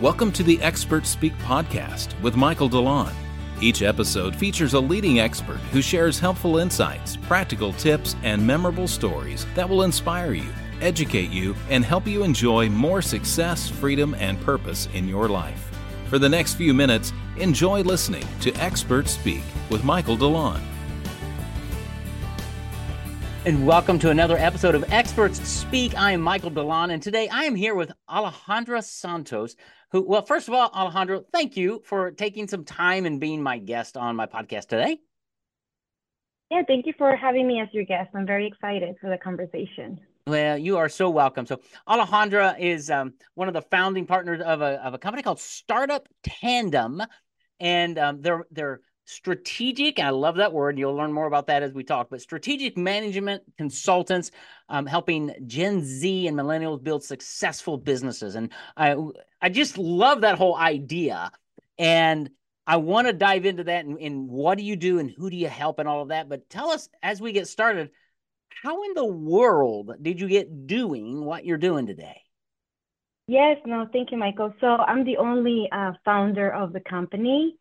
Welcome to the Expert Speak podcast with Michael DeLon. Each episode features a leading expert who shares helpful insights, practical tips, and memorable stories that will inspire you, educate you, and help you enjoy more success, freedom, and purpose in your life. For the next few minutes, enjoy listening to Expert Speak with Michael DeLon. And welcome to another episode of Experts Speak. I am Michael DeLon, and today I am here with Alejandra Santos, who, well, first of all, Alejandra, thank you for taking some time and being my guest on my podcast today. Yeah, thank you for having me as your guest. I'm very excited for the conversation. Well, you are so welcome. So, Alejandra is um, one of the founding partners of a, of a company called Startup Tandem, and um, they're they're strategic i love that word you'll learn more about that as we talk but strategic management consultants um, helping gen z and millennials build successful businesses. And i i just love that whole idea and i want to dive into that and, and what do you do and who do you help and all of that. But tell us as we get started how in the world did you get doing what you're doing today? Yes no thank you michael. So i'm the only uh, founder of the company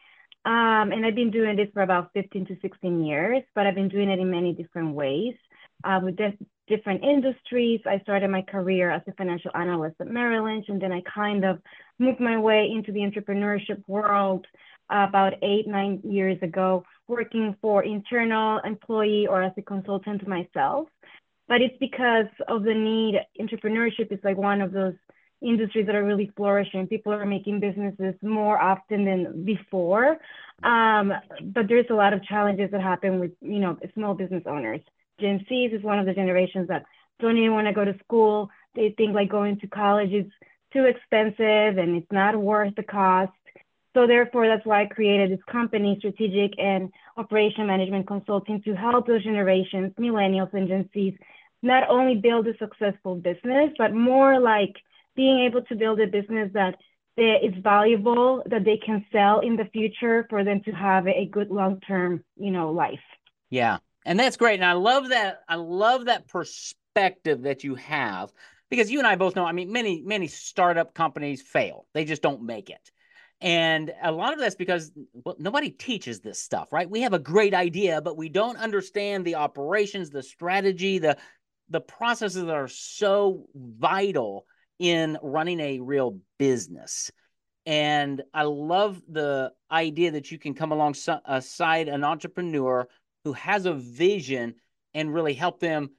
um, and I've been doing this for about 15 to 16 years, but I've been doing it in many different ways uh, with different industries. I started my career as a financial analyst at Merrill Lynch, and then I kind of moved my way into the entrepreneurship world uh, about eight, nine years ago, working for internal employee or as a consultant myself. But it's because of the need. Entrepreneurship is like one of those industries that are really flourishing. People are making businesses more often than before. Um, but there's a lot of challenges that happen with, you know, small business owners. Gen Zs is one of the generations that don't even want to go to school. They think like going to college is too expensive and it's not worth the cost. So therefore, that's why I created this company, Strategic and Operation Management Consulting, to help those generations, millennials and Gen Zs, not only build a successful business, but more like being able to build a business that is valuable that they can sell in the future for them to have a good long-term you know life. Yeah. And that's great. And i love that i love that perspective that you have because you and i both know i mean many many startup companies fail. They just don't make it. And a lot of that's because well, nobody teaches this stuff right? We have a great idea but we don't understand the operations the strategy the the processes that are so vital in running a real business. And I love the idea that you can come alongside an entrepreneur who has a vision and really help them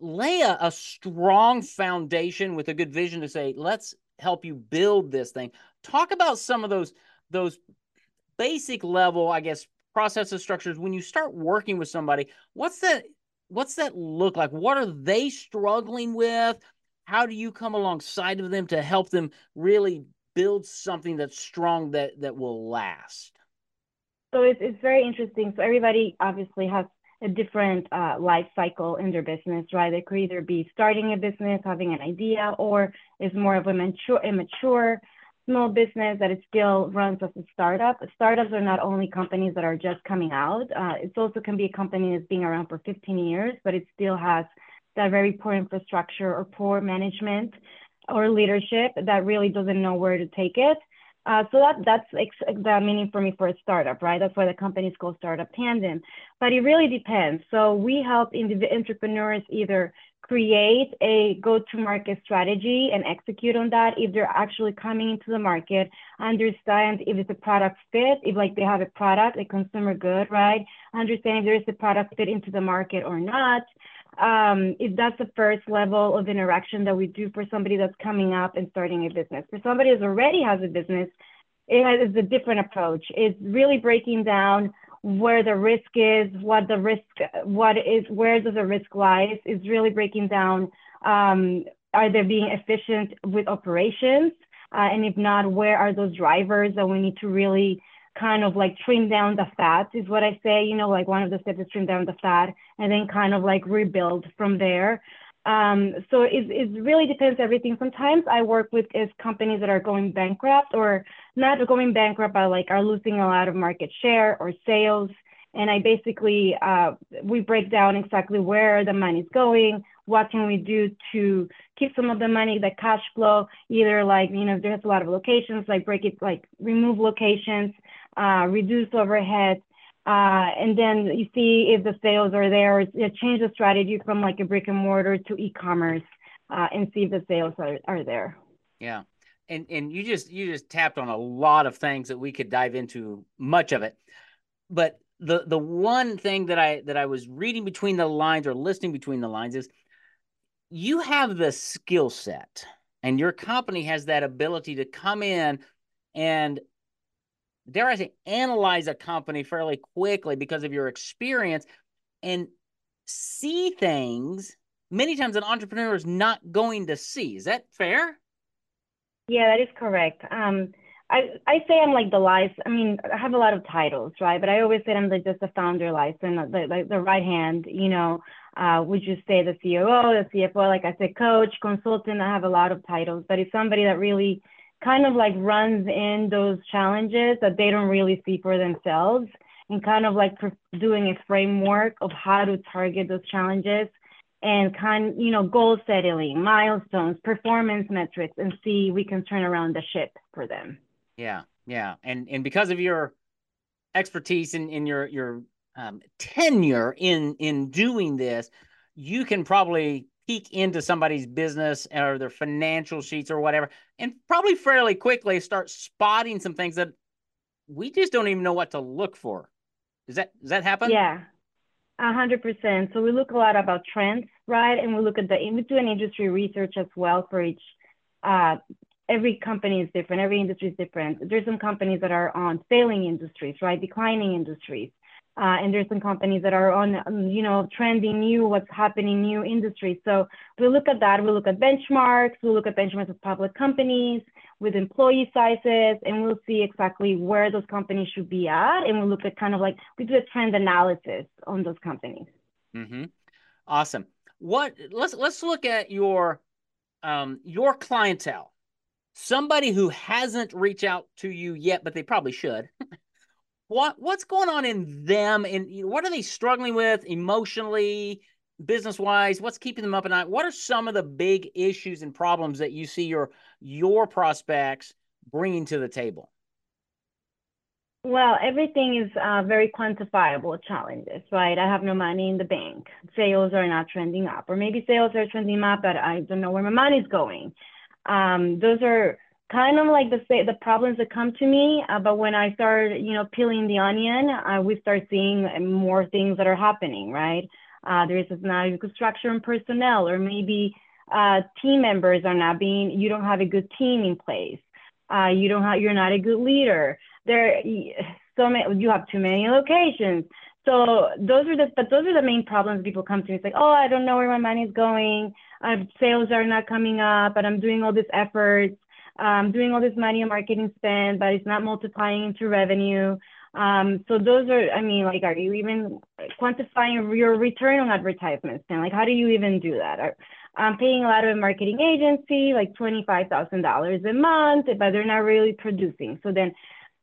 lay a, a, strong foundation with a good vision to say, let's help you build this thing. Talk about some of those those basic level, I guess, processes structures. When you start working with somebody, what's that what's that look like? What are they struggling with? How do you come alongside of them to help them really build something that's strong that that will last? So it's, it's very interesting. So everybody obviously has a different uh, life cycle in their business right? They could either be starting a business having an idea or is more of a mature immature small business that it still runs as a startup. Startups are not only companies that are just coming out. Uh, it also can be a company that's been around for 15 years but it still has that very poor infrastructure or poor management or leadership that really doesn't know where to take it. Uh, so that that's ex- the meaning for me for a startup, right? That's why the company is called Startup Tandem. But it really depends. So we help indiv- entrepreneurs either create a go-to-market strategy and execute on that if they're actually coming into the market, understand if it's a product fit, if like they have a product, a consumer good, right? Understand if there is a product fit into the market or not um, if that's the first level of interaction that we do for somebody that's coming up and starting a business. For somebody who already has a business, it is a different approach. It's really breaking down where the risk is, what the risk, what is, where does the risk lies. Is really breaking down. Um, are they being efficient with operations? Uh, and if not, where are those drivers that we need to really kind of like trim down the fat is what I say, you know, like one of the steps is trim down the fat and then kind of like rebuild from there. Um, so it, it really depends everything. Sometimes I work with is companies that are going bankrupt or not going bankrupt, but like are losing a lot of market share or sales. And I basically, uh, we break down exactly where the money's going, what can we do to keep some of the money, the cash flow, either like, you know, there's a lot of locations, like break it, like remove locations, uh, reduce overhead, uh, and then you see if the sales are there, change the strategy from like a brick and mortar to e-commerce, uh, and see if the sales are, are there. Yeah. And, and you just you just tapped on a lot of things that we could dive into much of it but the the one thing that I that I was reading between the lines or listening between the lines is you have the skill set and your company has that ability to come in and dare I say analyze a company fairly quickly because of your experience and see things many times an entrepreneur is not going to see. Is that fair? Yeah, that is correct. Um, I, I say I'm like the life. I mean, I have a lot of titles, right? But I always say I'm just the founder and the, the, the right hand, you know, uh, would you say the COO, the CFO, like I said, coach, consultant, I have a lot of titles, but it's somebody that really kind of like runs in those challenges that they don't really see for themselves and kind of like doing a framework of how to target those challenges and kind you know goal setting milestones performance metrics and see we can turn around the ship for them. Yeah, yeah, and and because of your expertise in in your your um, tenure in in doing this, you can probably peek into somebody's business or their financial sheets or whatever, and probably fairly quickly start spotting some things that we just don't even know what to look for. Does that does that happen? Yeah, a hundred percent. So we look a lot about trends, right? And we look at the we do an industry research as well for each uh, every company is different, every industry is different. There's some companies that are on failing industries, right? Declining industries. Uh, and there's some companies that are on, um, you know, trending new, what's happening, new industries. So we look at that. We look at benchmarks. We look at benchmarks of public companies with employee sizes, and we'll see exactly where those companies should be at. And we look at kind of like we do a trend analysis on those companies. Mm-hmm. Awesome. What? Let's let's look at your um, your clientele somebody who hasn't reached out to you yet, but they probably should. what what's going on in them and what are they struggling with emotionally, business wise? What's keeping them up at night? What are some of the big issues and problems that you see your your prospects bringing to the table? Well, everything is uh, very quantifiable challenges, right? I have no money in the bank. Sales are not trending up, or maybe sales are trending up, but I don't know where my money's going um, those are kind of like the the problems that come to me. Uh, but when I start, you know, peeling the onion, uh, we start seeing more things that are happening, right? Uh, there is not a good structure and personnel, or maybe uh, team members are not being. You don't have a good team in place. Uh, you don't have. You're not a good leader. There, so many. You have too many locations. So those are the. But those are the main problems people come to me. It's like, oh, I don't know where my money is going. I've, sales are not coming up, but I'm doing all this efforts. I'm doing all this money on marketing spend, but it's not multiplying into revenue. Um, so those are, I mean, like, are you even quantifying your return on advertisements? And like, how do you even do that? I'm paying a lot of a marketing agency, like $25,000 a month, but they're not really producing. So then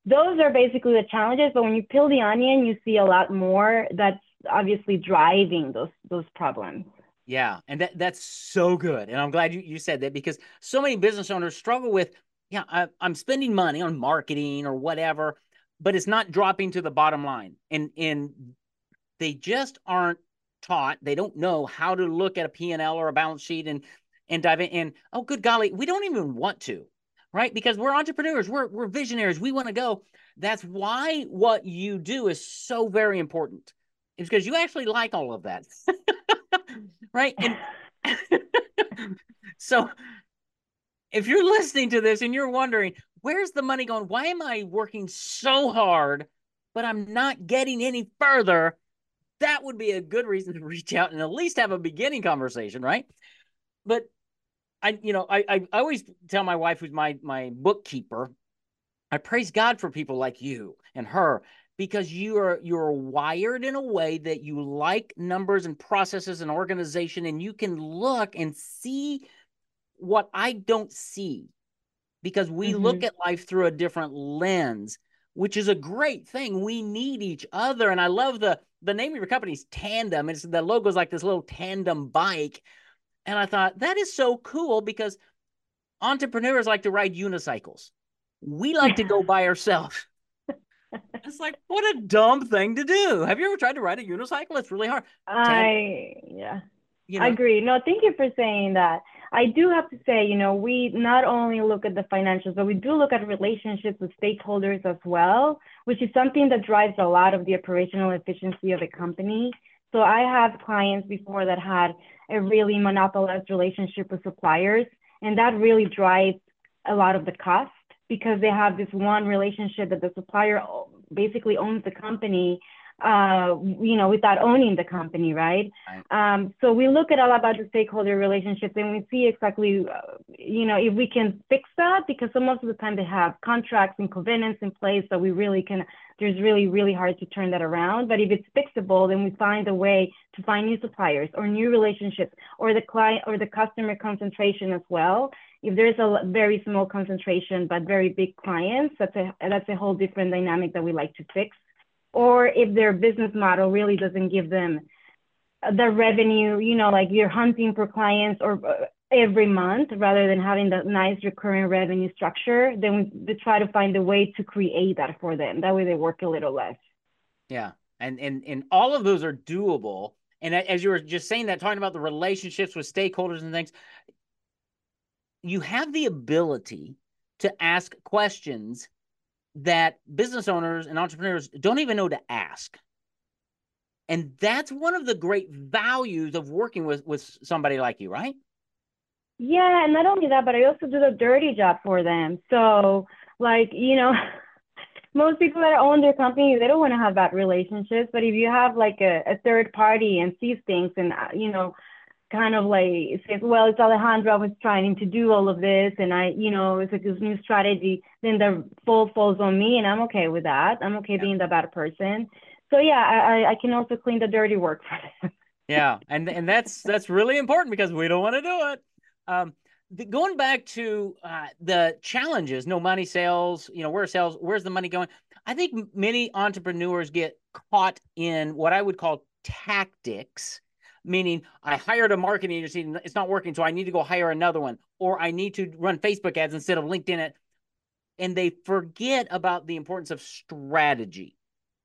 those are basically the challenges. But when you peel the onion, you see a lot more that's obviously driving those, those problems. Yeah, and that that's so good, and I'm glad you, you said that because so many business owners struggle with, yeah, I, I'm spending money on marketing or whatever, but it's not dropping to the bottom line, and and they just aren't taught. They don't know how to look at a P&L or a balance sheet and and dive in. And oh, good golly, we don't even want to, right? Because we're entrepreneurs, we're we're visionaries, we want to go. That's why what you do is so very important. It's because you actually like all of that. right? And so if you're listening to this and you're wondering, where's the money going? Why am I working so hard, but I'm not getting any further? That would be a good reason to reach out and at least have a beginning conversation, right? But I, you know, I, I always tell my wife, who's my my bookkeeper, I praise God for people like you and her because you are you're wired in a way that you like numbers and processes and organization and you can look and see what I don't see because we mm-hmm. look at life through a different lens which is a great thing we need each other and I love the the name of your company is Tandem it's the logo is like this little tandem bike And I thought that is so cool because entrepreneurs like to ride unicycles. We like to go by ourselves. It's like what a dumb thing to do. Have you ever tried to ride a unicycle? It's really hard. I yeah. You know, I agree. No, thank you for saying that. I do have to say, you know, we not only look at the financials, but we do look at relationships with stakeholders as well, which is something that drives a lot of the operational efficiency of a company. So I have clients before that had a really monopolized relationship with suppliers, and that really drives a lot of the cost because they have this one relationship that the supplier basically owns the company uh, you know, without owning the company, right? Um, so we look at all about the stakeholder relationships and we see exactly, uh, you know, if we can fix that because so most of the time they have contracts and covenants in place so we really can, there's really, really hard to turn that around. But if it's fixable, then we find a way to find new suppliers or new relationships or the client or the customer concentration as well. If there's a very small concentration but very big clients, that's a that's a whole different dynamic that we like to fix or if their business model really doesn't give them the revenue, you know, like you're hunting for clients or uh, every month rather than having that nice recurring revenue structure, then we try to find a way to create that for them. That way they work a little less. Yeah. And and and all of those are doable. And as you were just saying that, talking about the relationships with stakeholders and things, you have the ability to ask questions that business owners and entrepreneurs don't even know to ask. And that's one of the great values of working with with somebody like you, right? Yeah, and not only that, but I also do the dirty job for them. So, like, you know, most people that own their company, they don't want to have bad relationships. But if you have like a, a third party and sees things and, uh, you know, kind of like says, well, it's Alejandra was trying to do all of this, and I, you know, it's like this new strategy. Then the fault falls on me, and I'm okay with that. I'm okay yeah. being the bad person. So yeah, I, I can also clean the dirty work for them. yeah, and and that's that's really important because we don't want to do it. Um, the, going back to uh, the challenges, no money sales, you know, where sales, where's the money going? I think many entrepreneurs get caught in what I would call tactics meaning I hired a marketing agency and it's not working, so I need to go hire another one, or I need to run Facebook ads instead of LinkedIn. it. And they forget about the importance of strategy.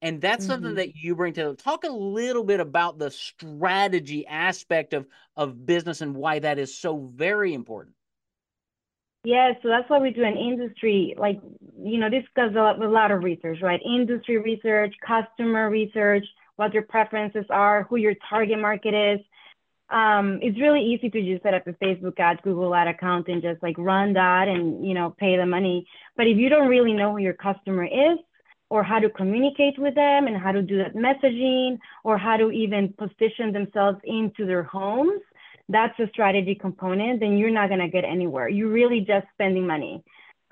And that's mm-hmm. something that you bring to talk a little bit about the strategy aspect of, of business and why that is so very important. Yeah, so that's why we do an industry, like, you know, this does a, a lot of research, right? Industry research, customer research, what your preferences are, who your target market is. Um, it's really easy to just set up a Facebook ad, Google ad account and just like run that and, you know, pay the money. But if you don't really know who your customer is or how to communicate with them and how to do that messaging or how to even position themselves into their homes, that's a strategy component, then you're not to get anywhere. You're really just spending money.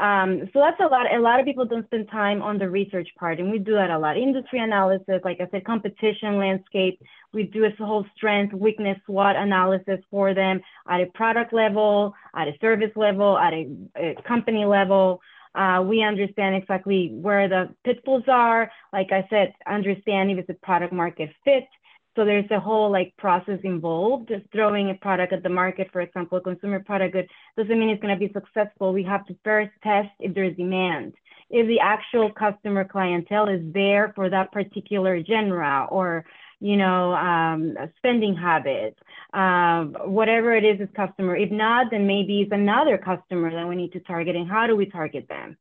Um, so that's a lot. A lot of people don't spend time on the research part, and we do that a lot. Industry analysis, like I said, competition landscape. We do a whole strength, weakness, SWOT analysis for them at a product level, at a service level, at a, a company level. Uh, we understand exactly where the pitfalls are. Like I said, understand if it's a product market fit. So there's a whole like process involved. Just throwing a product at the market, for example, a consumer product good doesn't mean it's going to be successful. We have to first test if there's demand, if the actual customer clientele is there for that particular genre or you know um, spending habits, um, whatever it is, is customer. If not, then maybe it's another customer that we need to target, and how do we target them?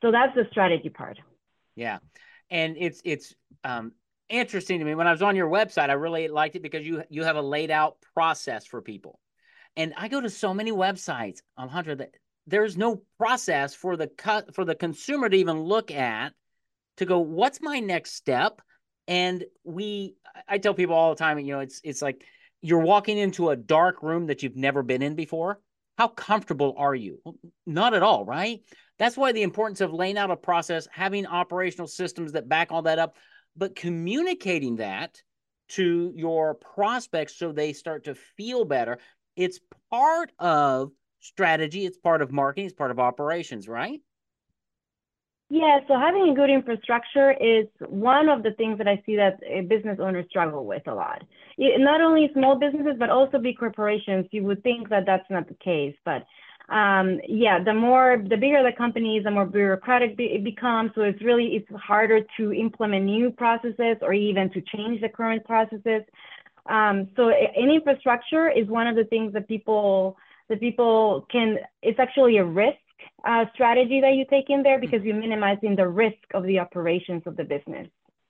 So that's the strategy part. Yeah, and it's it's um, interesting to me. When I was on your website, I really liked it because you you have a laid out process for people. And I go to so many websites, Alejandra, that there's no process for the cut for the consumer to even look at to go, what's my next step? And we I tell people all the time, you know, it's it's like you're walking into a dark room that you've never been in before. How comfortable are you? Not at all, right? That's why the importance of laying out a process, having operational systems that back all that up, but communicating that to your prospects so they start to feel better. It's part of strategy, it's part of marketing, it's part of operations, right? Yeah, so having a good infrastructure is one of the things that I see that business owners struggle with a lot. It, not only small businesses, but also big corporations. You would think that that's not the case, but um, yeah, the more, the bigger the companies, the more bureaucratic it becomes. So it's really, it's harder to implement new processes or even to change the current processes. Um, so in infrastructure is one of the things that people, that people can, it's actually a risk uh, strategy that you take in there because you're minimizing the risk of the operations of the business.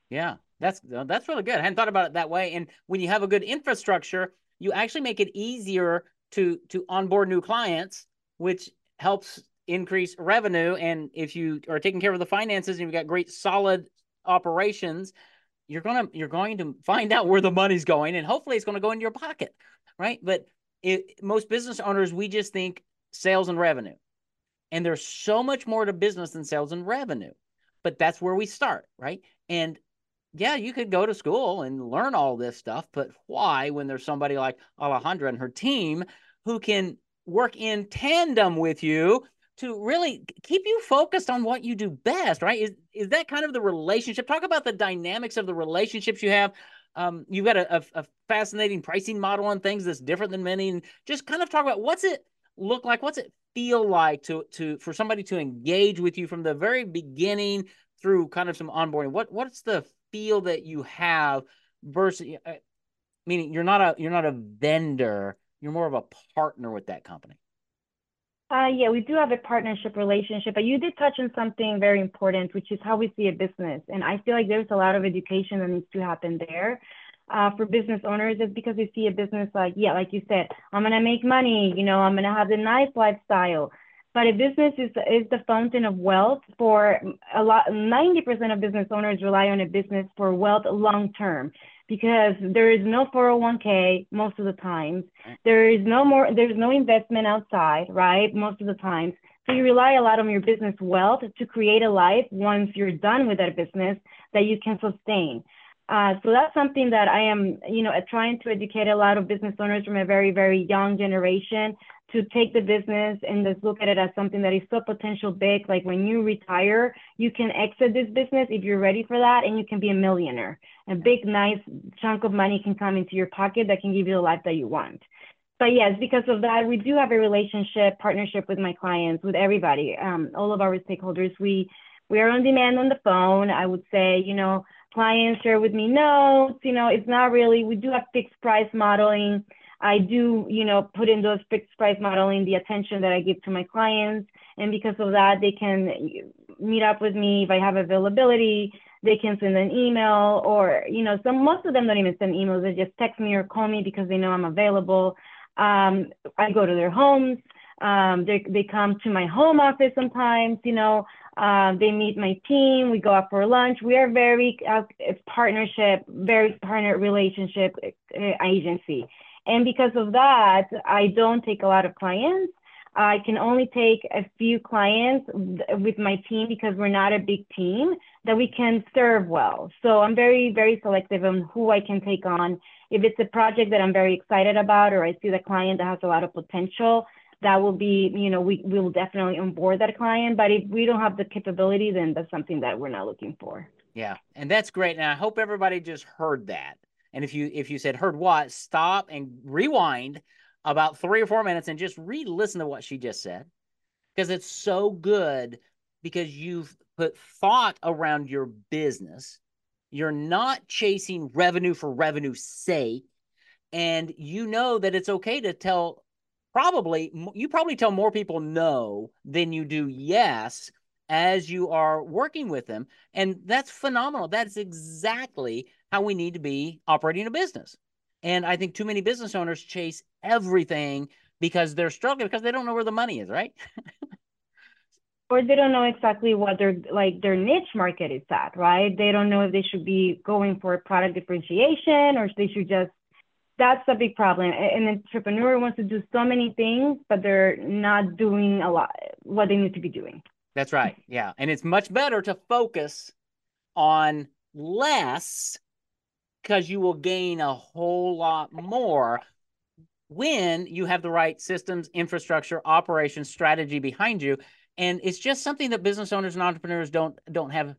Yeah, that's that's really good. I hadn't thought about it that way. And when you have a good infrastructure, you actually make it easier to to onboard new clients, which helps increase revenue. And if you are taking care of the finances and you've got great solid operations, you're gonna you're going to find out where the money's going, and hopefully it's to go into your pocket, right? But it, most business owners, we just think sales and revenue. And there's so much more to business than sales and revenue. But that's where we start, right? And yeah, you could go to school and learn all this stuff, but why when there's somebody like Alejandra and her team who can work in tandem with you to really keep you focused on what you do best, right? Is is that kind of the relationship? Talk about the dynamics of the relationships you have. Um, you've got a, a, a fascinating pricing model and things that's different than many, and just kind of talk about what's it look like? What's it feel like to to for somebody to engage with you from the very beginning through kind of some onboarding? What what's the feel that you have versus uh, meaning you're not a you're not a vendor, you're more of a partner with that company. Uh, yeah, we do have a partnership relationship, but you did touch on something very important, which is how we see a business. And I feel like there's a lot of education that needs to happen there uh, for business owners is because they see a business like, yeah, like you said, I'm gonna make money, you know, I'm gonna have a nice lifestyle. But a business is is the fountain of wealth for a lot. 90% of business owners rely on a business for wealth long term because there is no 401k most of the times. There is no more. There's no investment outside, right? Most of the times. So you rely a lot on your business wealth to create a life once you're done with that business that you can sustain. Uh, so that's something that I am, you know, trying to educate a lot of business owners from a very, very young generation to take the business and just look at it as something that is so potential big. Like when you retire, you can exit this business if you're ready for that, and you can be a millionaire. A big, nice chunk of money can come into your pocket that can give you the life that you want. But yes, because of that, we do have a relationship partnership with my clients, with everybody, um, all of our stakeholders. We we are on demand on the phone. I would say, you know, clients share with me notes. You know, it's not really, we do have fixed price modeling. I do, you know, put in those fixed price modeling, the attention that I give to my clients. And because of that, they can meet up with me if I have availability. They can send an email or, you know, some most of them don't even send emails. They just text me or call me because they know I'm available. Um, I go to their homes. Um, they, they come to my home office sometimes, you know, uh, they meet my team. We go out for lunch. We are very uh, partnership, very partner relationship uh, agency. And because of that, I don't take a lot of clients. I can only take a few clients with my team because we're not a big team that we can serve well. So I'm very, very selective on who I can take on. If it's a project that I'm very excited about or I see the client that has a lot of potential, that will be, you know, we, we will definitely onboard that client. But if we don't have the capability, then that's something that we're not looking for. Yeah. And that's great. And I hope everybody just heard that. And if you if you said heard what, stop and rewind about three or four minutes and just re-listen to what she just said. Because it's so good because you've put thought around your business. You're not chasing revenue for revenue's sake. And you know that it's okay to tell probably you probably tell more people no than you do yes as you are working with them and that's phenomenal that's exactly how we need to be operating a business and i think too many business owners chase everything because they're struggling because they don't know where the money is right or they don't know exactly what their like their niche market is at right they don't know if they should be going for product differentiation or they should just that's a big problem. An entrepreneur wants to do so many things, but they're not doing a lot what they need to be doing. That's right. Yeah. And it's much better to focus on less because you will gain a whole lot more when you have the right systems, infrastructure, operations, strategy behind you. and it's just something that business owners and entrepreneurs don't don't have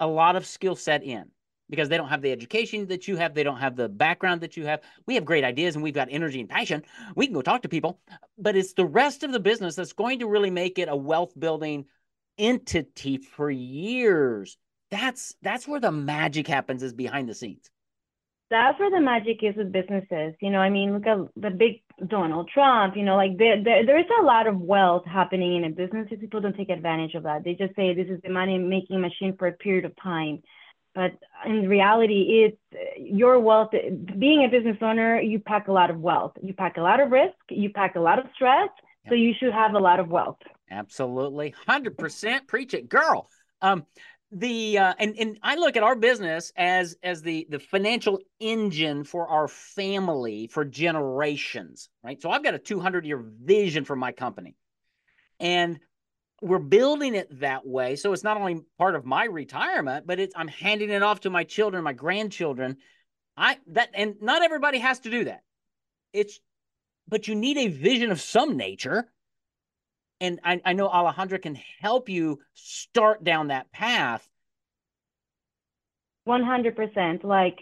a lot of skill set in because they don't have the education that you have. They don't have the background that you have. We have great ideas and we've got energy and passion. We can go talk to people but it's the rest of the business that's going to really make it a wealth building entity for years. That's that's where the magic happens is behind the scenes that's where the magic is with businesses. You know, I mean, look at the big Donald Trump, you know, like there, there, there is a lot of wealth happening in a business. People don't take advantage of that. They just say this is the money making machine for a period of time. But in reality, it's your wealth. Being a business owner, you pack a lot of wealth. You pack a lot of risk. You pack a lot of stress. So you should have a lot of wealth. Absolutely. 100% preach it, girl. Um, the uh, and and I look at our business as as the the financial engine for our family for generations, right? So I've got a 200 year vision for my company, and we're building it that way. So it's not only part of my retirement, but it's I'm handing it off to my children, my grandchildren. I that and not everybody has to do that. It's but you need a vision of some nature and I, I know Alejandra can help you start down that path. 100%. Like,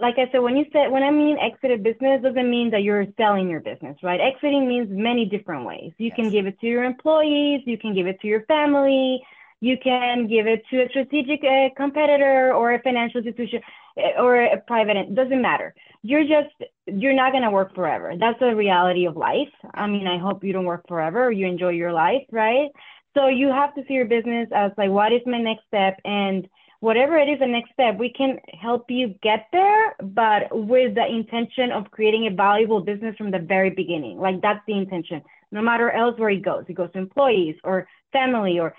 like I said, when you said, when I mean exit a business, doesn't mean that you're selling your business, right? Exiting means many different ways. You yes. can give it to your employees, you can give it to your family, you can give it to a strategic uh, competitor or a financial institution uh, or a private, it doesn't matter. You're just, you're not going to work forever. That's the reality of life. I mean, I hope you don't work forever or you enjoy your life, right? So you have to see your business as like, what is my next step? And whatever it is the next step, we can help you get there, but with the intention of creating a valuable business from the very beginning. Like that's the intention. No matter else where it goes, it goes to employees or family or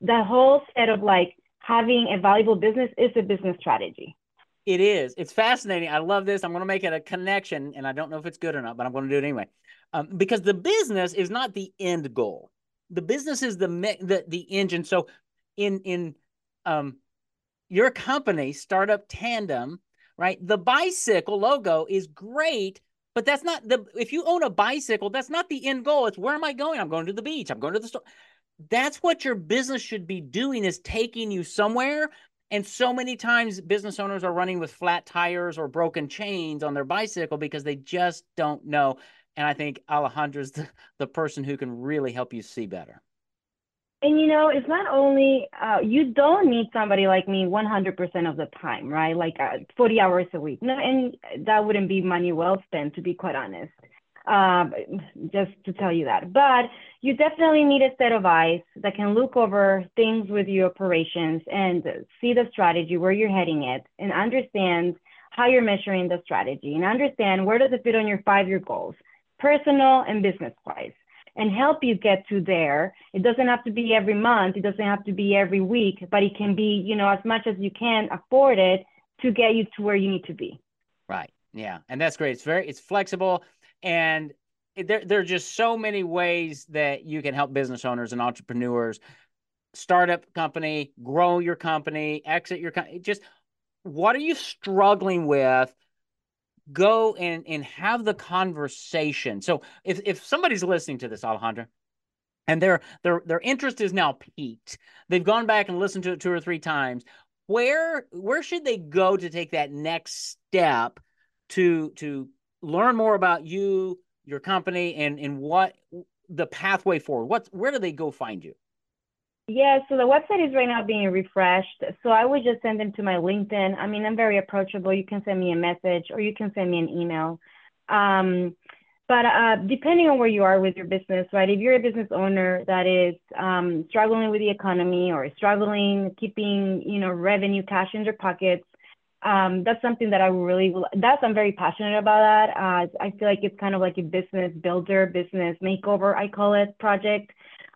the whole set of like having a valuable business is a business strategy. It is. It's fascinating. I love this. I'm going to make it a connection, and I don't know if it's good or not, but I'm going to do it anyway. Um, because the business is not the end goal. The business is the the the engine. So, in in um, your company, startup tandem, right? The bicycle logo is great, but that's not the. If you own a bicycle, that's not the end goal. It's where am I going? I'm going to the beach. I'm going to the store that's what your business should be doing is taking you somewhere and so many times business owners are running with flat tires or broken chains on their bicycle because they just don't know. And i think alejandra's the, the person who can really help you see better. And you know it's not only uh, you don't need somebody like me 100% of the time right? Like uh, 40 hours a week. No and that wouldn't be money well spent to be quite honest um, just to tell you that. But you definitely need a set of eyes that can look over things with your operations and see the strategy, where you're heading it, and understand how you're measuring the strategy and understand where does it fit on your five-year goals, personal and business-wise, and help you get to there. It doesn't have to be every month. It doesn't have to be every week, but it can be, you know, as much as you can afford it to get you to where you need to be. Right. Yeah. And that's great. It's very, it's flexible and there, there are just so many ways that you can help business owners and entrepreneurs start up company, grow your company, exit your company. Just what are you struggling with? Go and, and have the conversation. So if, if somebody's listening to this, Alejandra, and their their their interest is now peaked, they've gone back and listened to it two or three times. Where where should they go to take that next step to to learn more about you, your company, and and what the pathway forward. What's where do they go find you? Yeah, so the website is right now being refreshed. So I would just send them to my LinkedIn. I mean, I'm very approachable. You can send me a message or you can send me an email. Um, but uh, depending on where you are with your business, right? If you're a business owner that is um, struggling with the economy or struggling keeping, you know, revenue, cash in their pockets, um, that's something that I really that's I'm very passionate about that. Uh, I feel like it's kind of like a business builder, business makeover, I call it project.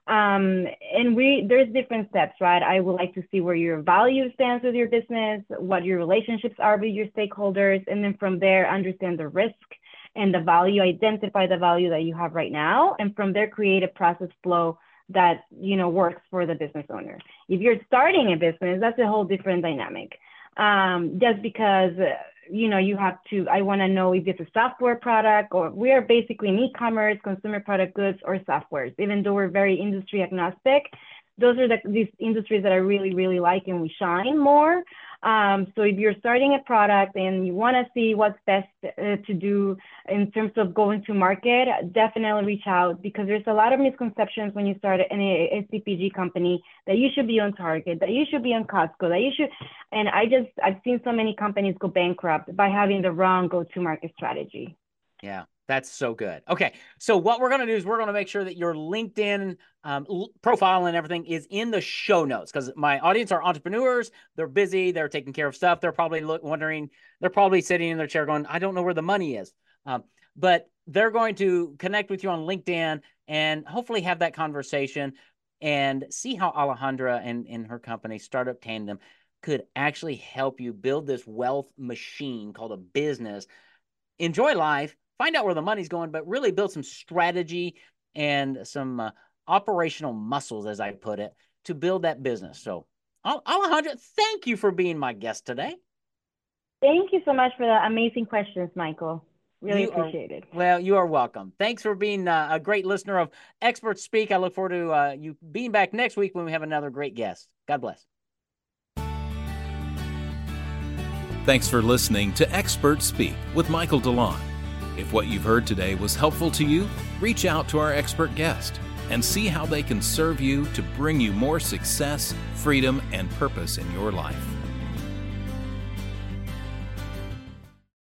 Um, and we there's different steps, right? I would like to see where your value stands with your business, what your relationships are with your stakeholders, and then from there understand the risk and the value, identify the value that you have right now, and from there create a process flow that you know works for the business owner. If you're starting a business, that's a whole different dynamic um, just because you know, you have to, I want to know if it's a software product or we are basically in e-commerce, consumer product goods or softwares, even though we're very industry agnostic. Those are the, these industries that I really, really like and we shine more. Um, so if you're starting a product and you want to see what's best uh, to do in terms of going to market, definitely reach out because there's a lot of misconceptions when you start an CPG company that you should be on Target, that you should be on Costco, that you should. And I just I've seen so many companies go bankrupt by having the wrong go-to-market strategy. Yeah. That's so good. Okay. So what we're going to do is we're going to make sure that your LinkedIn um, profile and everything is in the show notes because my audience are entrepreneurs. They're busy. They're taking care of stuff. They're probably wondering, they're probably sitting in their chair going, I don't know where the money is. Um, but they're going to connect with you on LinkedIn and hopefully have that conversation and see how Alejandra and, and her company, Startup Tandem, could actually help you build this wealth machine called a business. Enjoy life find out where the money's going, but really build some strategy and some uh, operational muscles, as I put it, to build that business. So, Alejandra, thank you for being my guest today. Thank you so much for the amazing questions, Michael. Really you appreciate are, it. Well, you are welcome. Thanks for being uh, a great listener of Experts Speak. I look forward to uh, you being back next week when we have another great guest. God bless. Thanks for listening to Experts Speak with Michael DeLon. If what you've heard today was helpful to you, reach out to our expert guest and see how they can serve you to bring you more success, freedom, and purpose in your life.